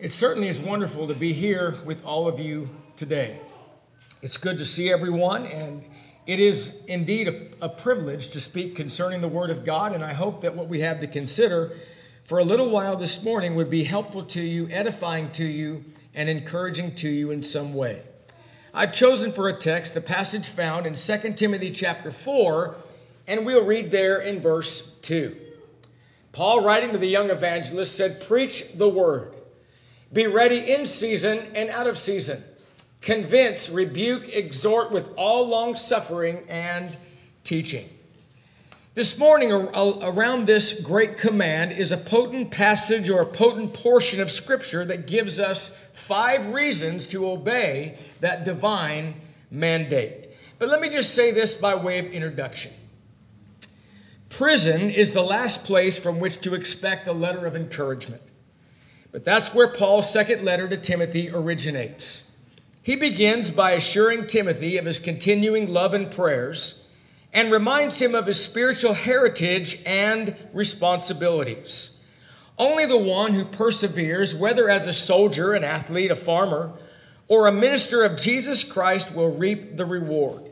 It certainly is wonderful to be here with all of you today. It's good to see everyone, and it is indeed a, a, privilege to speak concerning the Word of God, and I hope that what we have to consider for a little while this morning would be helpful to you, edifying to you, and encouraging to you in some way. I've chosen for a text the passage found in 2 Timothy chapter 4, and we'll read there in verse 2. Paul, writing to the young evangelist, said, Preach the word. Be ready in season and out of season. Convince, rebuke, exhort with all long suffering and teaching. This morning, around this great command, is a potent passage or a potent portion of Scripture that gives us five reasons to obey that divine mandate. But let me just say this by way of introduction. Prison is the last place from which to expect a letter of encouragement. But that's where Paul's second letter to Timothy originates. He begins by assuring Timothy of his continuing love and prayers and reminds him of his spiritual heritage and responsibilities. Only the one who perseveres, whether as a soldier, an athlete, a farmer, or a minister of Jesus Christ, will reap the reward.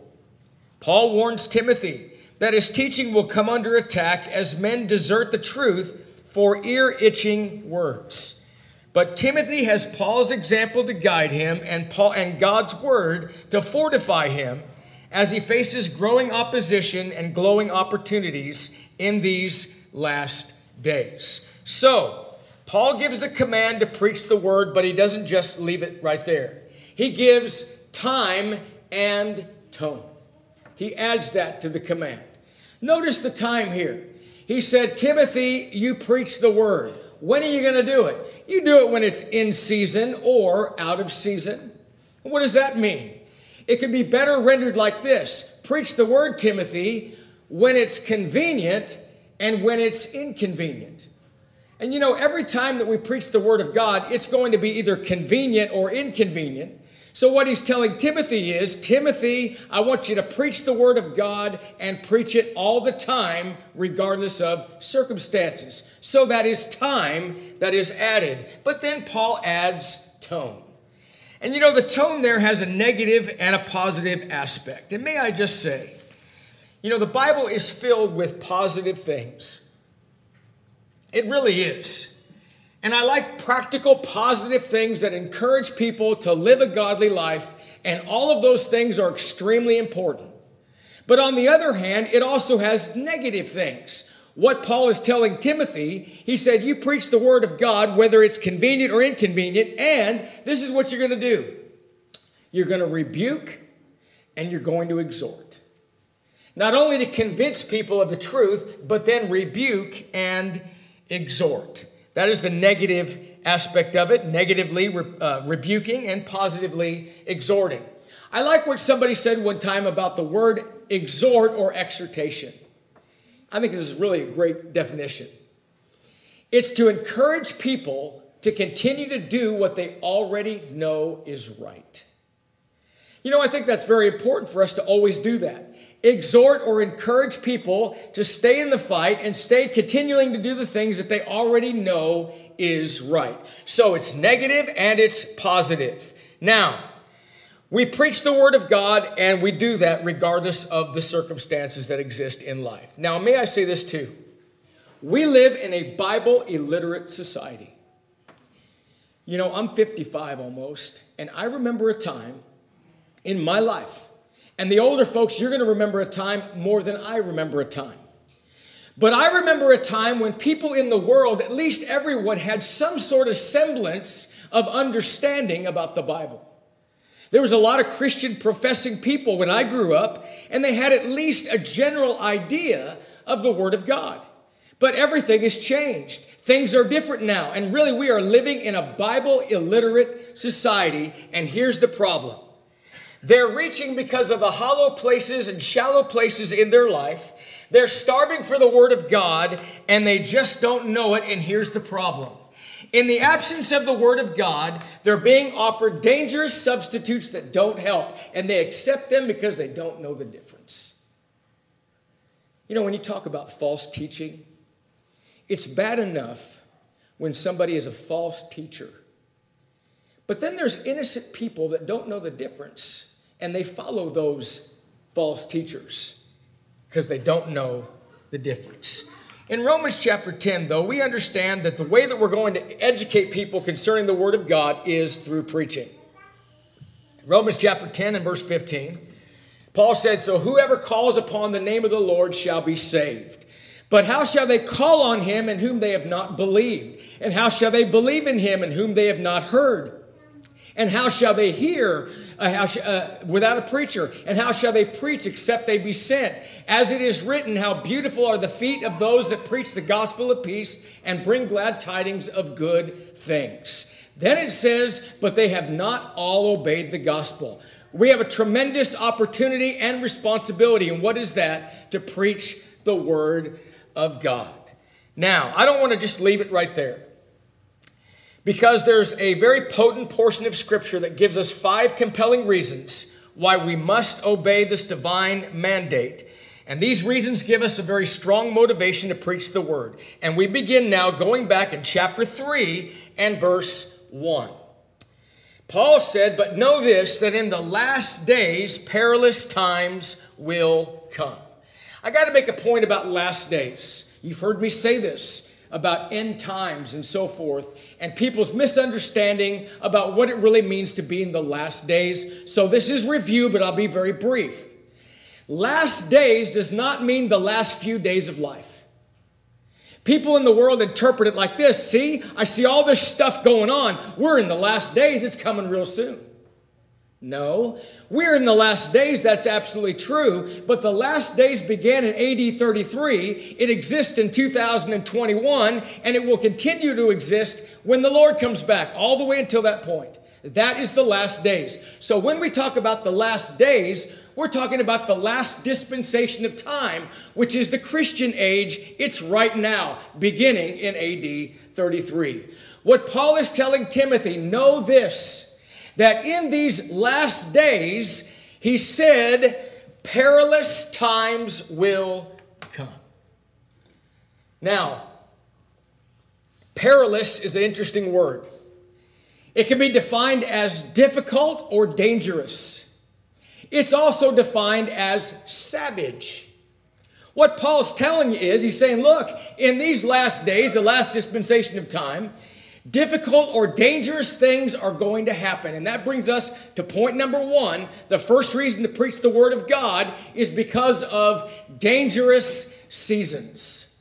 Paul warns Timothy that his teaching will come under attack as men desert the truth for ear itching words. But Timothy has Paul's example to guide him and, Paul, and God's word to fortify him as he faces growing opposition and glowing opportunities in these last days. So, Paul gives the command to preach the word, but he doesn't just leave it right there. He gives time and tone. He adds that to the command. Notice the time here. He said, Timothy, you preach the word. When are you going to do it? You do it when it's in season or out of season. What does that mean? It can be better rendered like this Preach the word, Timothy, when it's convenient and when it's inconvenient. And you know, every time that we preach the word of God, it's going to be either convenient or inconvenient. So, what he's telling Timothy is Timothy, I want you to preach the word of God and preach it all the time, regardless of circumstances. So, that is time that is added. But then Paul adds tone. And you know, the tone there has a negative and a positive aspect. And may I just say, you know, the Bible is filled with positive things. It really is. And I like practical, positive things that encourage people to live a godly life, and all of those things are extremely important. But on the other hand, it also has negative things. What Paul is telling Timothy, he said, You preach the word of God, whether it's convenient or inconvenient, and this is what you're going to do you're going to rebuke and you're going to exhort. Not only to convince people of the truth, but then rebuke and exhort. That is the negative aspect of it, negatively uh, rebuking and positively exhorting. I like what somebody said one time about the word exhort or exhortation. I think this is really a great definition. It's to encourage people to continue to do what they already know is right. You know, I think that's very important for us to always do that exhort or encourage people to stay in the fight and stay continuing to do the things that they already know is right. So it's negative and it's positive. Now, we preach the word of God and we do that regardless of the circumstances that exist in life. Now, may I say this too? We live in a Bible illiterate society. You know, I'm 55 almost, and I remember a time in my life and the older folks, you're going to remember a time more than I remember a time. But I remember a time when people in the world, at least everyone, had some sort of semblance of understanding about the Bible. There was a lot of Christian professing people when I grew up, and they had at least a general idea of the Word of God. But everything has changed. Things are different now, and really, we are living in a Bible illiterate society, and here's the problem they're reaching because of the hollow places and shallow places in their life. They're starving for the Word of God and they just don't know it. And here's the problem in the absence of the Word of God, they're being offered dangerous substitutes that don't help, and they accept them because they don't know the difference. You know, when you talk about false teaching, it's bad enough when somebody is a false teacher. But then there's innocent people that don't know the difference and they follow those false teachers because they don't know the difference. In Romans chapter 10, though, we understand that the way that we're going to educate people concerning the Word of God is through preaching. Romans chapter 10 and verse 15, Paul said, So whoever calls upon the name of the Lord shall be saved. But how shall they call on him in whom they have not believed? And how shall they believe in him in whom they have not heard? And how shall they hear uh, sh- uh, without a preacher? And how shall they preach except they be sent? As it is written, how beautiful are the feet of those that preach the gospel of peace and bring glad tidings of good things. Then it says, but they have not all obeyed the gospel. We have a tremendous opportunity and responsibility. And what is that? To preach the word of God. Now, I don't want to just leave it right there because there's a very potent portion of Scripture that gives us five compelling reasons why we must obey this divine mandate. And these reasons give us a very strong motivation to preach the word. And we begin now going back in chapter 3 and verse 1. Paul said, But know this, that in the last days perilous times will come. I got to make a point about last days. You've heard me say this about end times and so forth, and people's misunderstanding about what it really means to be in the last days. So, this is review, but I'll be very brief. Last days does not mean the last few days of life. People in the world interpret it like this see, I see all this stuff going on. We're in the last days, it's coming real soon. No, we're in the last days, that's absolutely true, but the last days began in AD 33. It exists in 2021, and it will continue to exist when the Lord comes back, all the way until that point. That is the last days. So when we talk about the last days, we're talking about the last dispensation of time, which is the Christian age. It's right now, beginning in AD 33. What Paul is telling Timothy, know this that in these last days, he said, perilous times will come. Now, perilous is an interesting word. It can be defined as difficult or dangerous. It's also defined as savage. What Paul's telling you is, he's saying, look, in these last days, the last dispensation of time, difficult or dangerous things are going to happen. And that brings us to point number one. The first reason to preach the Word of God is because of dangerous seasons.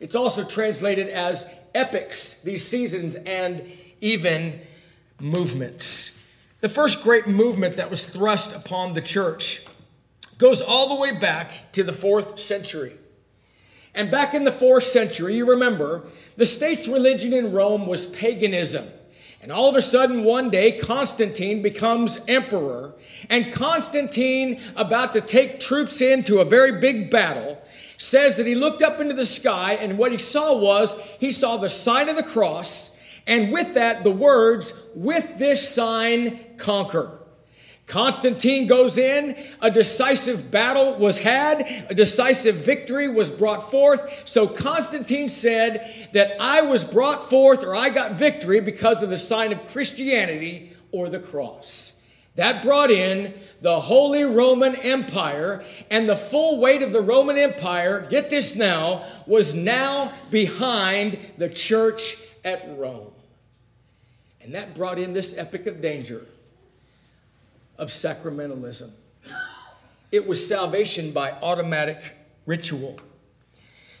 It's also translated as epochs, these seasons, and even movements. The first great movement that was thrust upon the church goes all the way back to the fourth century. And back in the fourth century, you remember, the state's religion in Rome was paganism. And all of a sudden, one day, Constantine becomes emperor. And Constantine, about to take troops into a very big battle, says that he looked up into the sky, and what he saw was he saw the sign of the cross, and with that, the words, With this sign, conquer. Constantine goes in, a decisive battle was had, a decisive victory was brought forth. So Constantine said that I was brought forth or I got victory because of the sign of Christianity or the cross. That brought in the Holy Roman Empire, and the full weight of the Roman Empire, get this now, was now behind the church at Rome. And that brought in this epoch of danger of sacramentalism. It was salvation by automatic ritual.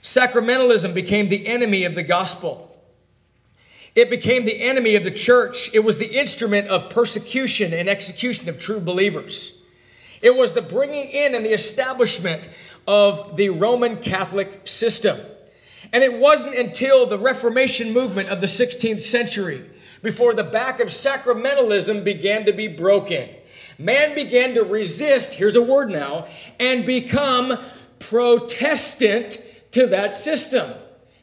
Sacramentalism became the enemy of the gospel. It became the enemy of the church. It was the instrument of persecution and execution of true believers. It was the bringing in and the establishment of the Roman Catholic system. And it wasn't until the Reformation movement of the 16th century before the back of sacramentalism began to be broken man began to resist, here's a word now, and become protestant to that system.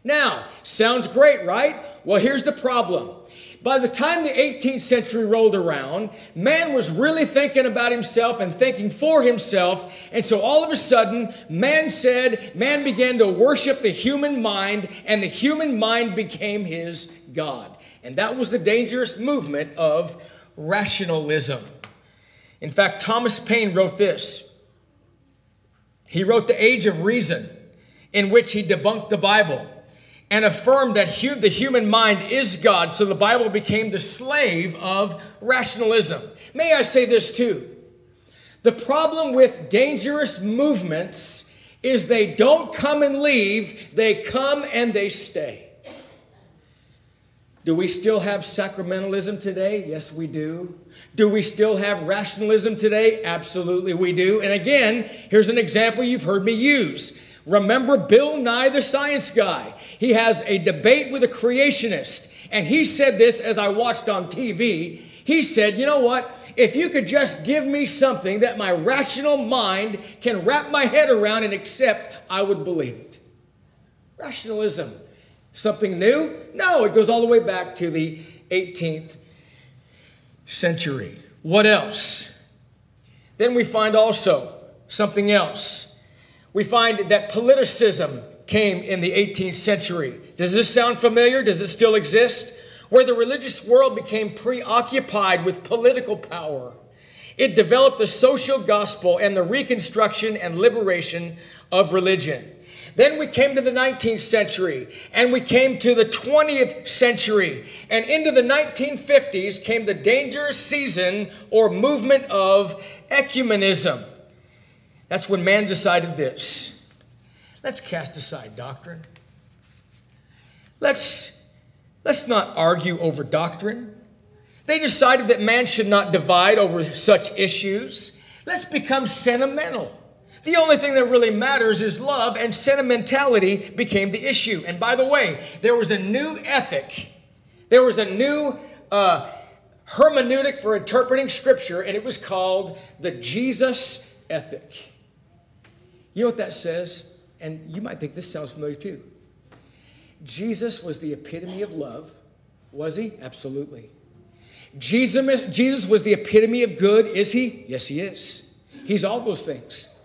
Now, sounds great, right? Well, here's the problem. By the time the 18th century rolled around, man was really thinking about himself and thinking for himself. And so all of a sudden, man said, man began to worship the human mind, and the human mind became his God. And that was the dangerous movement of rationalism. In fact, Thomas Paine wrote this. He wrote The Age of Reason, in which he debunked the Bible and affirmed that the human mind is God, so the Bible became the slave of rationalism. May I say this too? The problem with dangerous movements is they don't come and leave, they come and they stay. Do we still have sacramentalism today? Yes, we do. Do we still have rationalism today? Absolutely, we do. And again, here's an example you've heard me use. Remember Bill Nye, the science guy? He has a debate with a creationist. And he said this as I watched on TV. He said, You know what? If you could just give me something that my rational mind can wrap my head around and accept, I would believe it. Rationalism. Something new? No, it goes all the way back to the 18th century. What else? Then we find also something else. We find that politicism came in the 18th century. Does this sound familiar? Does it still exist? where the religious world became preoccupied with political power. It developed the social gospel and the reconstruction and liberation of religion. Then we came to the 19th century and we came to the 20th century. And into the 1950s came the dangerous season or movement of ecumenism. That's when man decided this let's cast aside doctrine. Let's Let's not argue over doctrine. They decided that man should not divide over such issues. Let's become sentimental. The only thing that really matters is love, and sentimentality became the issue. And by the way, there was a new ethic, there was a new uh, hermeneutic for interpreting Scripture, and it was called the Jesus ethic. You know what that says? And you might think this sounds familiar too. Jesus was the epitome of love. Was he? Absolutely. Jesus, Jesus was the epitome of good. Is he? Yes, he is. He's all those things.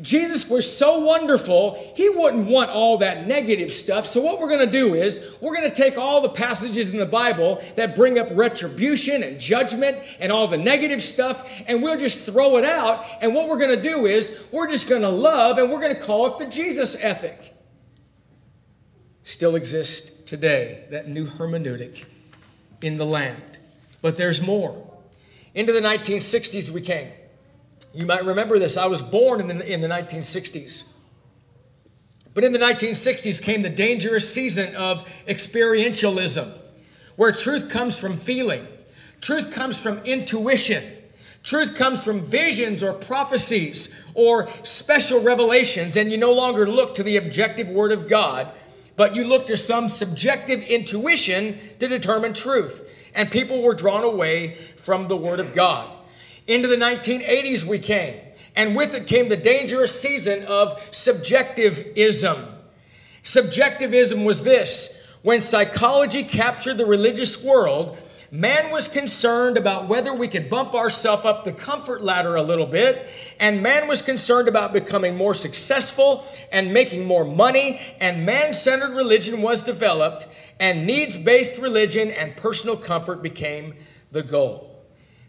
Jesus was so wonderful, he wouldn't want all that negative stuff. So, what we're going to do is, we're going to take all the passages in the Bible that bring up retribution and judgment and all the negative stuff, and we'll just throw it out. And what we're going to do is, we're just going to love and we're going to call it the Jesus ethic still exists today, that new hermeneutic in the land. But there's more. Into the 1960s we came. You might remember this. I was born in the, in the 1960s. But in the 1960s came the dangerous season of experientialism, where truth comes from feeling, truth comes from intuition, truth comes from visions or prophecies or special revelations, and you no longer look to the objective Word of God but you look to some subjective intuition to determine truth. And people were drawn away from the Word of God. Into the 1980s, we came, and with it came the dangerous season of subjectivism. Subjectivism was this when psychology captured the religious world Man was concerned about whether we could bump ourselves up the comfort ladder a little bit, and man was concerned about becoming more successful and making more money, and man centered religion was developed, and needs based religion and personal comfort became the goal.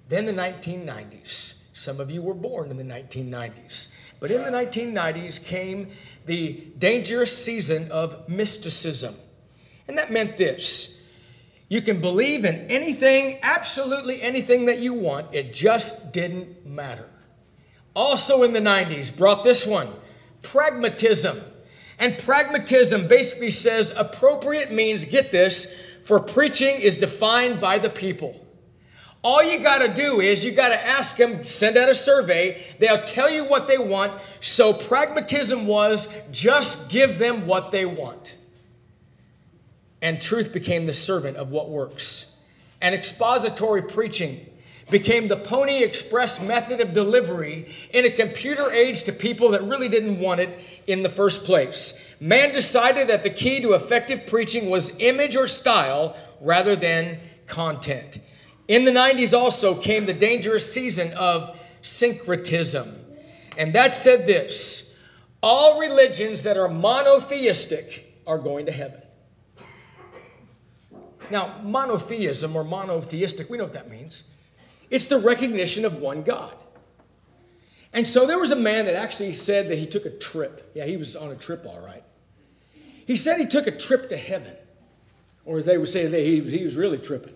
Then the 1990s. Some of you were born in the 1990s. But in the 1990s came the dangerous season of mysticism. And that meant this you can believe in anything, absolutely anything that you want. It just didn't matter. Also in the 90s, brought this one pragmatism. And pragmatism basically says appropriate means, get this, for preaching is defined by the people. All you got to do is you got to ask them, send out a survey. They'll tell you what they want. So pragmatism was just give them what they want and truth became the servant of what works. And expository preaching became the Pony Express method of delivery in a computer age to people that really didn't want it in the first place. Man decided that the key to effective preaching was image or style rather than content. In the 90s also came the dangerous season of syncretism. And that said this all religions that are monotheistic are going to heaven. Now, monotheism or monotheistic, we know what that means. It's the recognition of one God. And so there was a man that actually said that he took a trip. Yeah, he was on a trip, all right. He said he took a trip to heaven. Or as they would say, he, he was really tripping.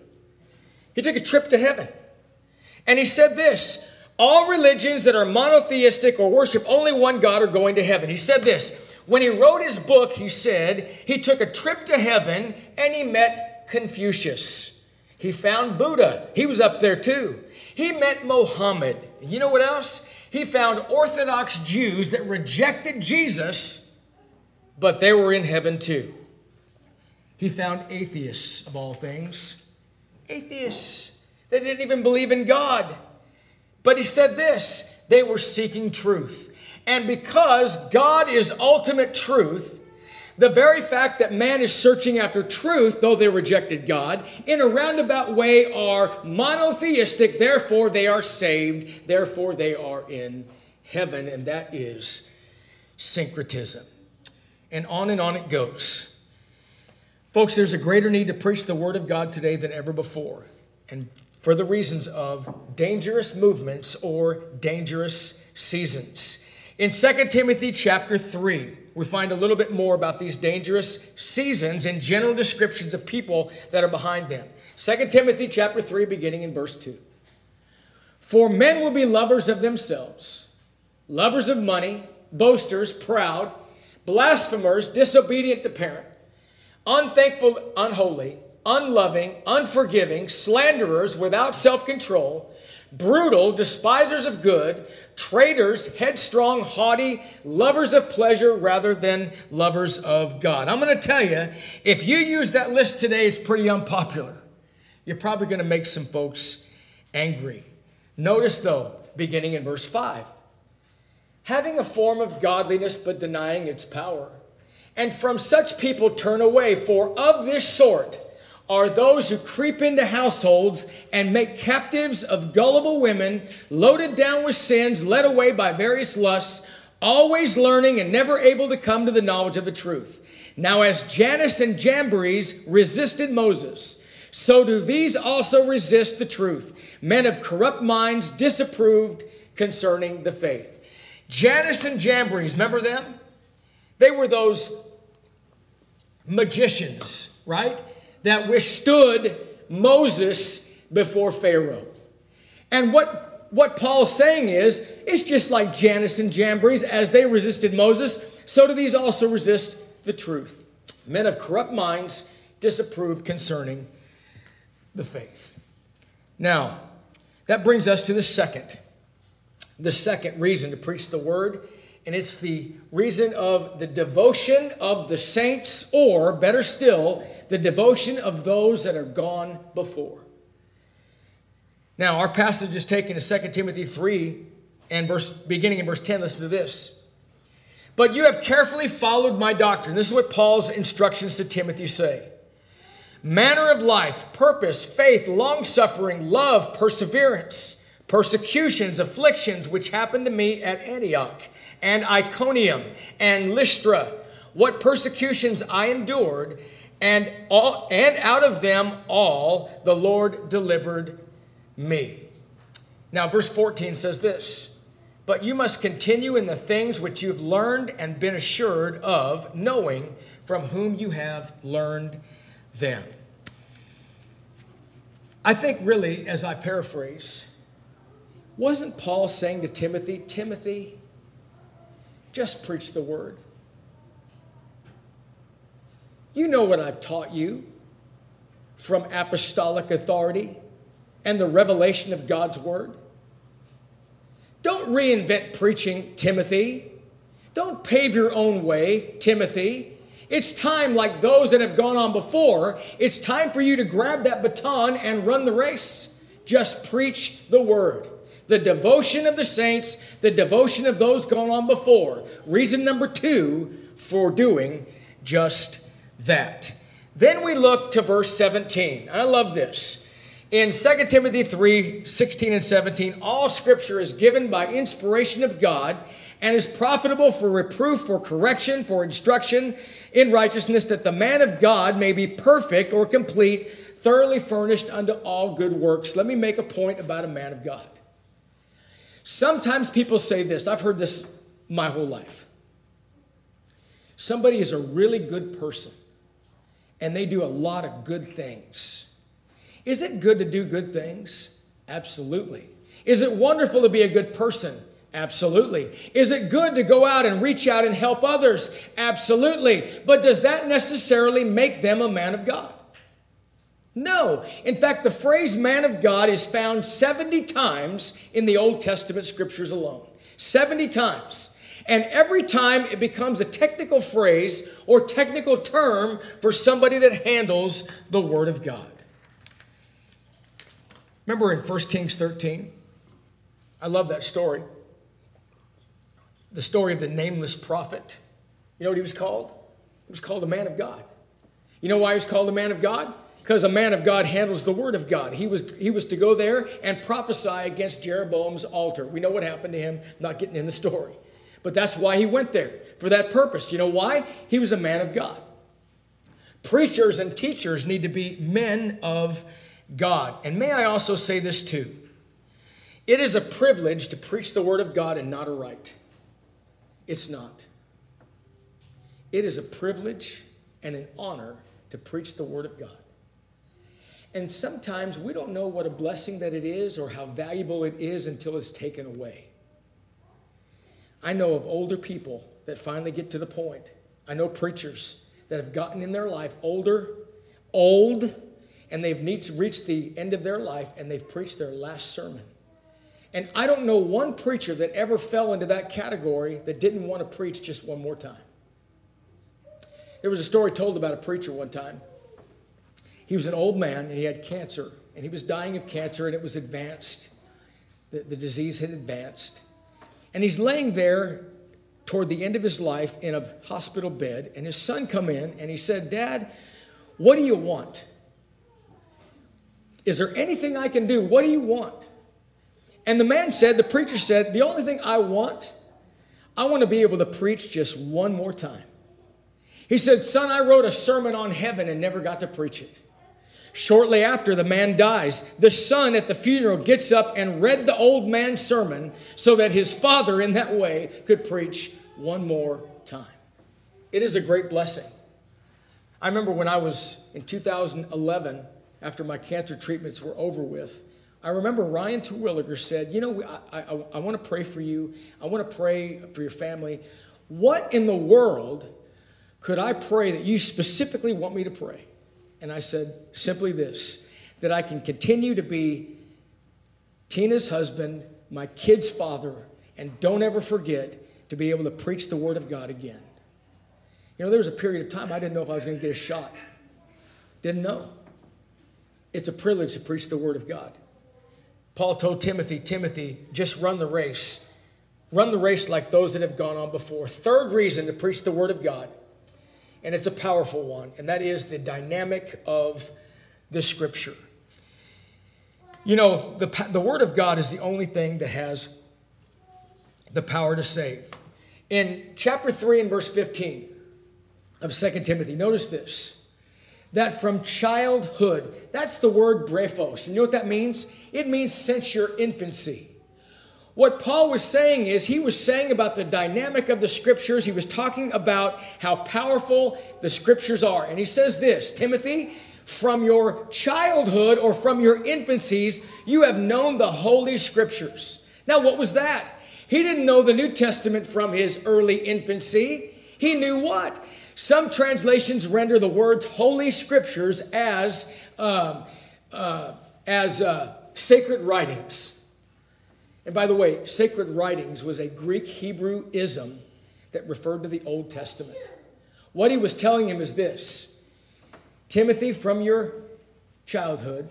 He took a trip to heaven. And he said this All religions that are monotheistic or worship only one God are going to heaven. He said this when he wrote his book, he said he took a trip to heaven and he met Confucius. He found Buddha. He was up there too. He met Mohammed. You know what else? He found Orthodox Jews that rejected Jesus, but they were in heaven too. He found atheists, of all things. Atheists. They didn't even believe in God. But he said this they were seeking truth. And because God is ultimate truth, the very fact that man is searching after truth, though they rejected God, in a roundabout way are monotheistic, therefore they are saved, therefore they are in heaven, and that is syncretism. And on and on it goes. Folks, there's a greater need to preach the Word of God today than ever before, and for the reasons of dangerous movements or dangerous seasons. In 2 Timothy chapter 3, we find a little bit more about these dangerous seasons and general descriptions of people that are behind them. 2 Timothy chapter 3, beginning in verse 2. For men will be lovers of themselves, lovers of money, boasters, proud, blasphemers, disobedient to parent, unthankful, unholy, unloving, unforgiving, slanderers, without self control brutal, despisers of good, traitors, headstrong, haughty, lovers of pleasure rather than lovers of God. I'm going to tell you, if you use that list today, it's pretty unpopular. You're probably going to make some folks angry. Notice, though, beginning in verse 5 having a form of godliness but denying its power. And from such people turn away, for of this sort, are those who creep into households and make captives of gullible women, loaded down with sins, led away by various lusts, always learning and never able to come to the knowledge of the truth. Now, as Jannes and Jambres resisted Moses, so do these also resist the truth. Men of corrupt minds disapproved concerning the faith. Jannes and Jambres, remember them? They were those magicians, right? That withstood Moses before Pharaoh. And what, what Paul's saying is, it's just like Jannes and Jambres, as they resisted Moses, so do these also resist the truth. Men of corrupt minds disapproved concerning the faith. Now, that brings us to the second, the second reason to preach the word and it's the reason of the devotion of the saints, or better still, the devotion of those that are gone before. Now, our passage is taken to 2 Timothy 3 and verse beginning in verse 10. Listen to this. But you have carefully followed my doctrine. This is what Paul's instructions to Timothy say. Manner of life, purpose, faith, long suffering, love, perseverance, persecutions, afflictions, which happened to me at Antioch and Iconium and Lystra, what persecutions I endured, and all and out of them all the Lord delivered me. Now verse 14 says this, but you must continue in the things which you've learned and been assured of, knowing from whom you have learned them. I think really as I paraphrase, wasn't Paul saying to Timothy, Timothy, just preach the word. You know what I've taught you from apostolic authority and the revelation of God's word. Don't reinvent preaching, Timothy. Don't pave your own way, Timothy. It's time, like those that have gone on before, it's time for you to grab that baton and run the race. Just preach the word the devotion of the saints, the devotion of those gone on before. Reason number two for doing just that. Then we look to verse 17. I love this. In 2 Timothy 3 16 and 17, all scripture is given by inspiration of God and is profitable for reproof, for correction, for instruction in righteousness, that the man of God may be perfect or complete, thoroughly furnished unto all good works. Let me make a point about a man of God. Sometimes people say this, I've heard this my whole life. Somebody is a really good person and they do a lot of good things. Is it good to do good things? Absolutely. Is it wonderful to be a good person? Absolutely. Is it good to go out and reach out and help others? Absolutely. But does that necessarily make them a man of God? No. In fact, the phrase man of God is found 70 times in the Old Testament scriptures alone. 70 times. And every time it becomes a technical phrase or technical term for somebody that handles the Word of God. Remember in 1 Kings 13? I love that story. The story of the nameless prophet. You know what he was called? He was called a man of God. You know why he was called a man of God? Because a man of God handles the word of God. He was, he was to go there and prophesy against Jeroboam's altar. We know what happened to him, not getting in the story. But that's why he went there, for that purpose. You know why? He was a man of God. Preachers and teachers need to be men of God. And may I also say this too it is a privilege to preach the word of God and not a right. It's not. It is a privilege and an honor to preach the word of God. And sometimes we don't know what a blessing that it is or how valuable it is until it's taken away. I know of older people that finally get to the point. I know preachers that have gotten in their life older, old, and they've reached the end of their life and they've preached their last sermon. And I don't know one preacher that ever fell into that category that didn't want to preach just one more time. There was a story told about a preacher one time. He was an old man and he had cancer, and he was dying of cancer, and it was advanced. The, the disease had advanced. And he's laying there toward the end of his life in a hospital bed, and his son come in and he said, Dad, what do you want? Is there anything I can do? What do you want? And the man said, the preacher said, the only thing I want, I want to be able to preach just one more time. He said, Son, I wrote a sermon on heaven and never got to preach it. Shortly after, the man dies. The son at the funeral gets up and read the old man's sermon so that his father, in that way, could preach one more time. It is a great blessing. I remember when I was in 2011, after my cancer treatments were over with, I remember Ryan Terwilliger said, You know, I, I, I want to pray for you. I want to pray for your family. What in the world could I pray that you specifically want me to pray? And I said simply this that I can continue to be Tina's husband, my kid's father, and don't ever forget to be able to preach the word of God again. You know, there was a period of time I didn't know if I was going to get a shot. Didn't know. It's a privilege to preach the word of God. Paul told Timothy, Timothy, just run the race. Run the race like those that have gone on before. Third reason to preach the word of God and it's a powerful one, and that is the dynamic of the scripture. You know, the, the Word of God is the only thing that has the power to save. In chapter 3 and verse 15 of 2 Timothy, notice this that from childhood, that's the word brephos. And you know what that means? It means since your infancy. What Paul was saying is, he was saying about the dynamic of the scriptures. He was talking about how powerful the scriptures are. And he says this Timothy, from your childhood or from your infancies, you have known the holy scriptures. Now, what was that? He didn't know the New Testament from his early infancy. He knew what? Some translations render the words holy scriptures as, um, uh, as uh, sacred writings. And by the way, sacred writings was a Greek Hebrew ism that referred to the Old Testament. What he was telling him is this Timothy, from your childhood,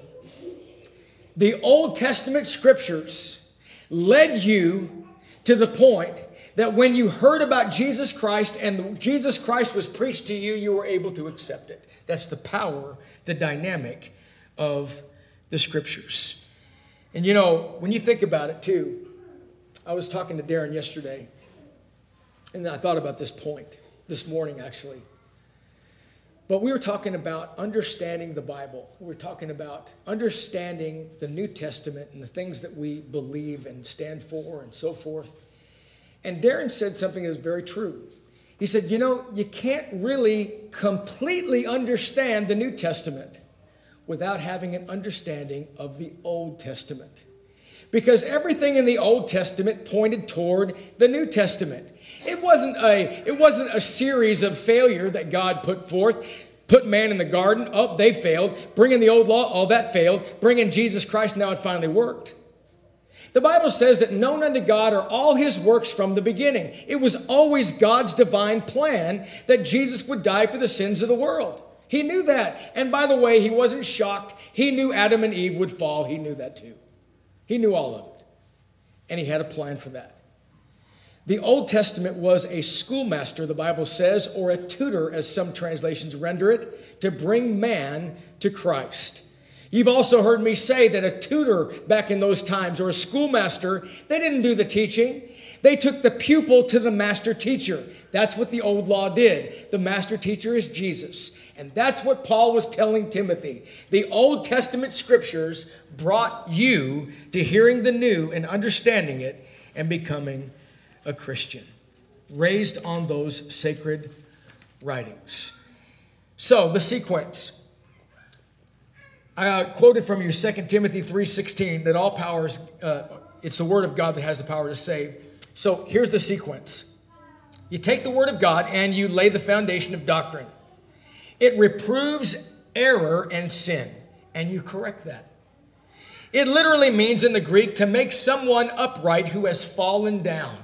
the Old Testament scriptures led you to the point that when you heard about Jesus Christ and Jesus Christ was preached to you, you were able to accept it. That's the power, the dynamic of the scriptures. And you know, when you think about it too, I was talking to Darren yesterday, And I thought about this point this morning, actually. But we were talking about understanding the Bible. We were talking about understanding the New Testament and the things that we believe and stand for and so forth. And Darren said something that was very true. He said, You know, you can't really completely understand the New Testament without having an understanding of the Old Testament. Because everything in the Old Testament pointed toward the New Testament. It wasn't a, it wasn't a series of failure that God put forth. Put man in the garden, oh, they failed. Bring in the old law, oh, that failed. Bring in Jesus Christ, now it finally worked. The Bible says that known unto God are all his works from the beginning. It was always God's divine plan that Jesus would die for the sins of the world. He knew that. And by the way, he wasn't shocked. He knew Adam and Eve would fall. He knew that too. He knew all of it. And he had a plan for that. The Old Testament was a schoolmaster, the Bible says, or a tutor, as some translations render it, to bring man to Christ. You've also heard me say that a tutor back in those times, or a schoolmaster, they didn't do the teaching. They took the pupil to the master teacher. That's what the old law did. The master teacher is Jesus. And that's what Paul was telling Timothy. The Old Testament scriptures brought you to hearing the new and understanding it and becoming a Christian, raised on those sacred writings. So, the sequence. I uh, quoted from you 2 Timothy 3.16 that all powers, uh, it's the word of God that has the power to save. So here's the sequence. You take the word of God and you lay the foundation of doctrine. It reproves error and sin, and you correct that. It literally means in the Greek to make someone upright who has fallen down.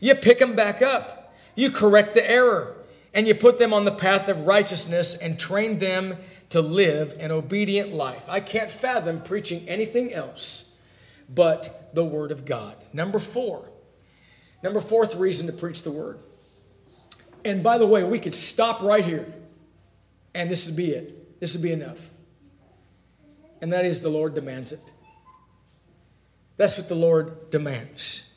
You pick them back up. You correct the error and you put them on the path of righteousness and train them to live an obedient life. I can't fathom preaching anything else but the Word of God. Number four. Number fourth reason to preach the Word. And by the way, we could stop right here and this would be it. This would be enough. And that is the Lord demands it. That's what the Lord demands.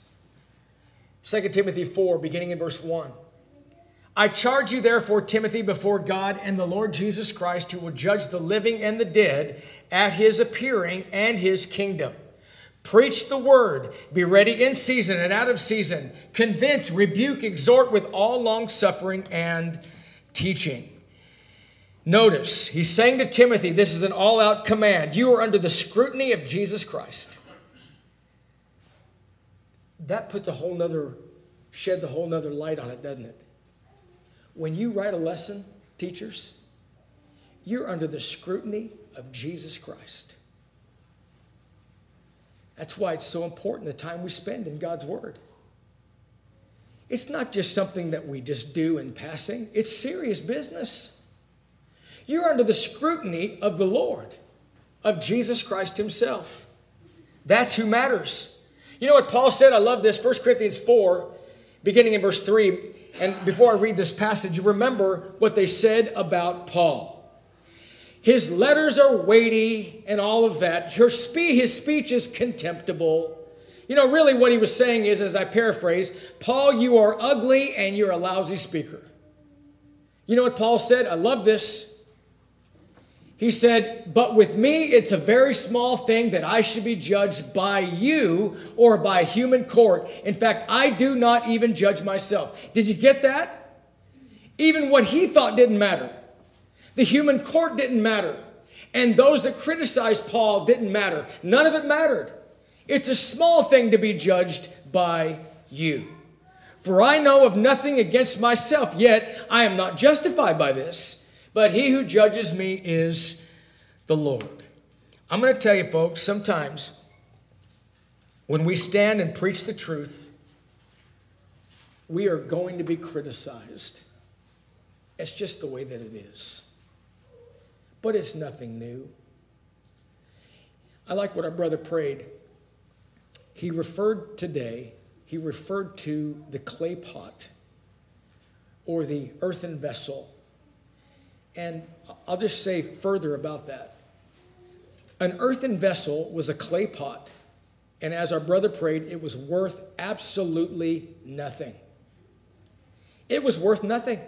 2 Timothy 4, beginning in verse 1. I charge you, therefore, Timothy, before God and the Lord Jesus Christ, who will judge the living and the dead at his appearing and his kingdom. Preach the word, be ready in season and out of season, convince, rebuke, exhort with all long suffering and teaching. Notice, he's saying to Timothy, this is an all out command. You are under the scrutiny of Jesus Christ that puts a whole nother, sheds a whole nother light on it, doesn't it? When you write a lesson, teachers, you're under the scrutiny of Jesus Christ. That's why it's so important the time we spend in God's Word. It's not just something that we just do in passing, it's serious business. You're under the scrutiny of the Lord, of Jesus Christ Himself. That's who matters. You know what Paul said? I love this. 1 Corinthians 4, beginning in verse 3. And before I read this passage, remember what they said about Paul. His letters are weighty and all of that. Spe- his speech is contemptible. You know, really what he was saying is, as I paraphrase, Paul, you are ugly and you're a lousy speaker. You know what Paul said? I love this. He said, But with me, it's a very small thing that I should be judged by you or by human court. In fact, I do not even judge myself. Did you get that? Even what he thought didn't matter. The human court didn't matter. And those that criticized Paul didn't matter. None of it mattered. It's a small thing to be judged by you. For I know of nothing against myself, yet I am not justified by this. But he who judges me is the Lord. I'm going to tell you, folks, sometimes when we stand and preach the truth, we are going to be criticized. It's just the way that it is. But it's nothing new. I like what our brother prayed. He referred today, he referred to the clay pot or the earthen vessel and I'll just say further about that. An earthen vessel was a clay pot, and as our brother prayed, it was worth absolutely nothing. it was worth nothing.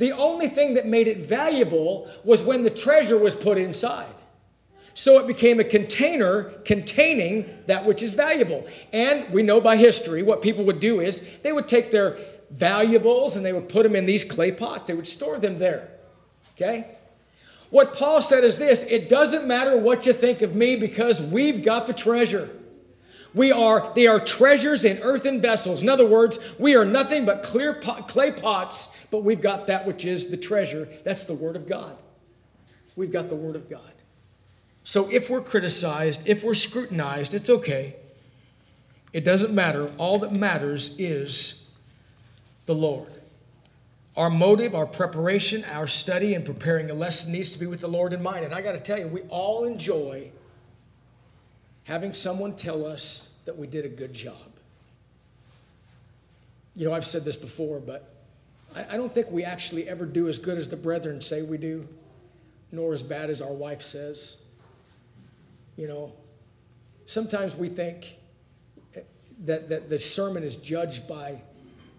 The only thing that made it valuable was when the treasure was put inside. So it became a container containing that which is valuable. And we know by history what people would do is they would take their valuables and they would put them in these clay pots, they would store them there. Okay? What Paul said is this it doesn't matter what you think of me because we've got the treasure. We are, they are treasures in earthen vessels. In other words, we are nothing but clear pot, clay pots, but we've got that which is the treasure. That's the Word of God. We've got the Word of God. So if we're criticized, if we're scrutinized, it's okay. It doesn't matter. All that matters is the Lord. Our motive, our preparation, our study, and preparing a lesson needs to be with the Lord in mind. And I got to tell you, we all enjoy having someone tell us that we did a good job. You know, I've said this before, but I, don't think we actually ever do as good as the brethren say we do, nor as bad as our wife says. You know, sometimes we think that, that the sermon is judged by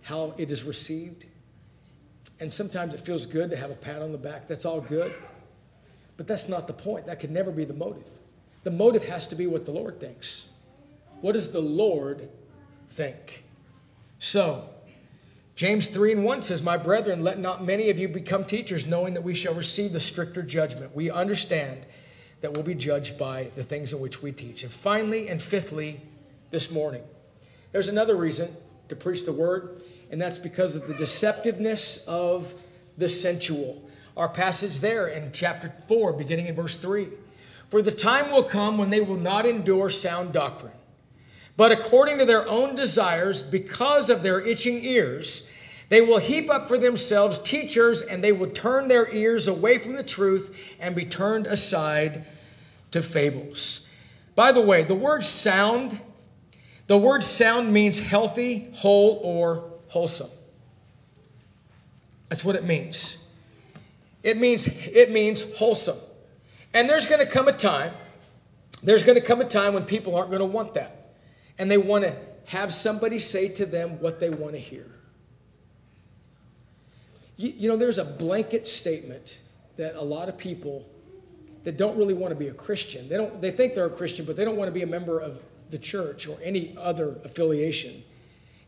how it is received. And sometimes it feels good to have a pat on the back. That's all good. But that's not the point. That could never be the motive. The motive has to be what the Lord thinks. What does the Lord think? So, James 3 and 1 says, My brethren, let not many of you become teachers, knowing that we shall receive the stricter judgment. We understand that we'll be judged by the things in which we teach. And finally and fifthly, this morning, there's another reason to preach the word, and that's because of the deceptiveness of the sensual. Our passage there in chapter 4, beginning in verse 3. For the time will come when they will not endure sound doctrine, but according to their own desires, because of their itching ears, they will heap up for themselves teachers, and they will turn their ears away from the truth and be turned aside to fables. By the way, the word sound, the word sound means healthy, whole, or wholesome. That's what it means. It means it means wholesome. And there's going to come a time, there's going to come a time when people aren't going to want that. And they want to have somebody say to them what they want to hear. You, you know, there's a blanket statement that a lot of people that don't really want to be a Christian, they, don't, they think they're a Christian, but they don't want to be a member of the church or any other affiliation.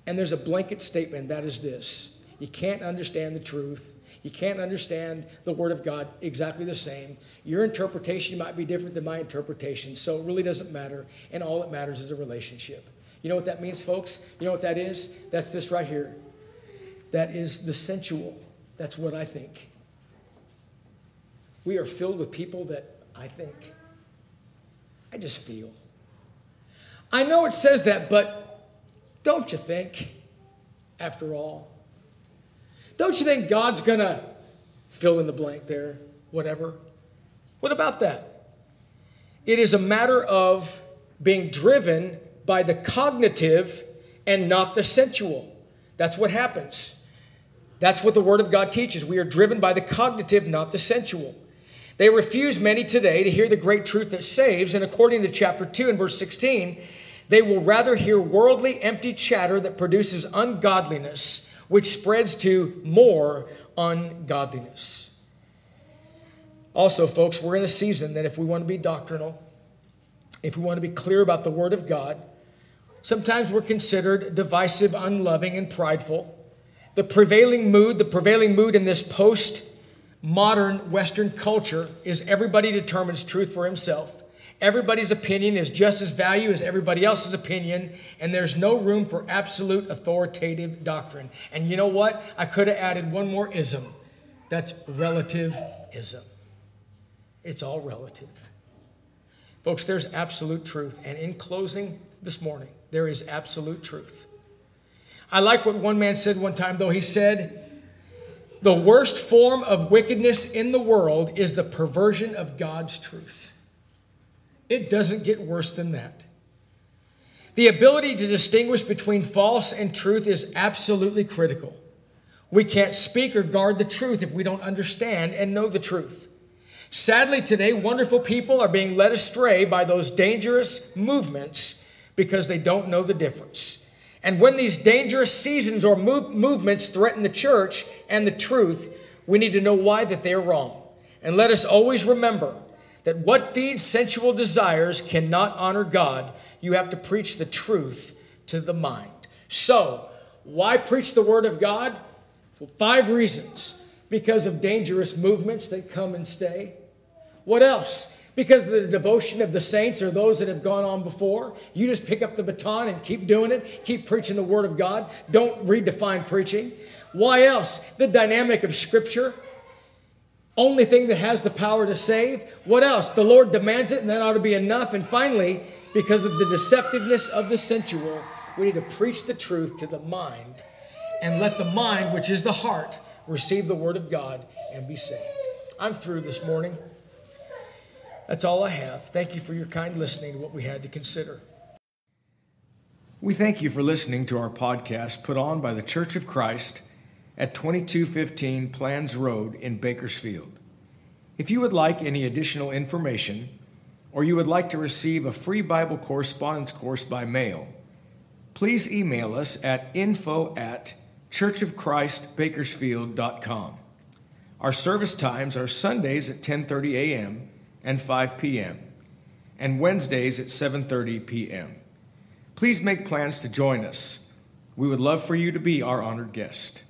And there's a blanket statement that is this you can't understand the truth you can't understand the Word of God exactly the same. Your interpretation might be different than my interpretation, so it really doesn't matter. And all that matters is a relationship. You know what that means, folks? You know what that is? That's this right here. That is the sensual. That's what I think. We are filled with people that I think. I just feel. I know it says that, but don't you think, after all? Don't you think God's going to fill in the blank there, whatever? What about that? It is a matter of being driven by the cognitive and not the sensual. That's what happens. That's what the Word of God teaches. We are driven by the cognitive, not the sensual. They refuse many today to hear the great truth that saves, and according to chapter 2 and verse 16, they will rather hear worldly, empty chatter that produces ungodliness which spreads to more ungodliness. Also, folks, we're in a season that if we want to be doctrinal, if we want to be clear about the Word of God, sometimes we're considered divisive, unloving, and prideful. The prevailing mood, the prevailing mood in this post modern Western culture is everybody determines truth for himself. Everybody's opinion is just as value as everybody else's opinion, and there's no room for absolute authoritative doctrine. And you know what? I could have added one more ism. That's relativism. It's all relative. Folks, there's absolute truth. And in closing this morning, there is absolute truth. I like what one man said one time, though. He said, The worst form of wickedness in the world is the perversion of God's truth. It doesn't get worse than that. The ability to distinguish between false and truth is absolutely critical. We can't speak or guard the truth if we don't understand and know the truth. Sadly, today, wonderful people are being led astray by those dangerous movements because they don't know the difference. And when these dangerous seasons or move, movements threaten the church and the truth, we need to know why that they're wrong. And let us always remember that what feeds sensual desires cannot honor God. You have to preach the truth to the mind. So, why preach the word of God? For five reasons. Because of dangerous movements that come and stay. What else? Because of the devotion of the saints or those that have gone on before. You just pick up the baton and keep doing it. Keep preaching the word of God. Don't redefine preaching. Why else? The dynamic of Scripture. Only thing that has the power to save. What else? The Lord demands it, and that ought to be enough. And finally, because of the deceptiveness of the sensual, we need to preach the truth to the mind and let the mind, which is the heart, receive the word of God and be saved. I'm through this morning. That's all I have. Thank you for your kind listening to what we had to consider. We thank you for listening to our podcast put on by the Church of Christ at 2215 Planz Road in Bakersfield. If you would like any additional information, or you would like to receive a free Bible correspondence course by mail, please email us at info at churchofchristbakersfield.com. Our service times are Sundays at 10:30 a.m. and 5 p.m. and Wednesdays at 7:30 p.m. Please make plans to join us. We would love for you to be our honored guest.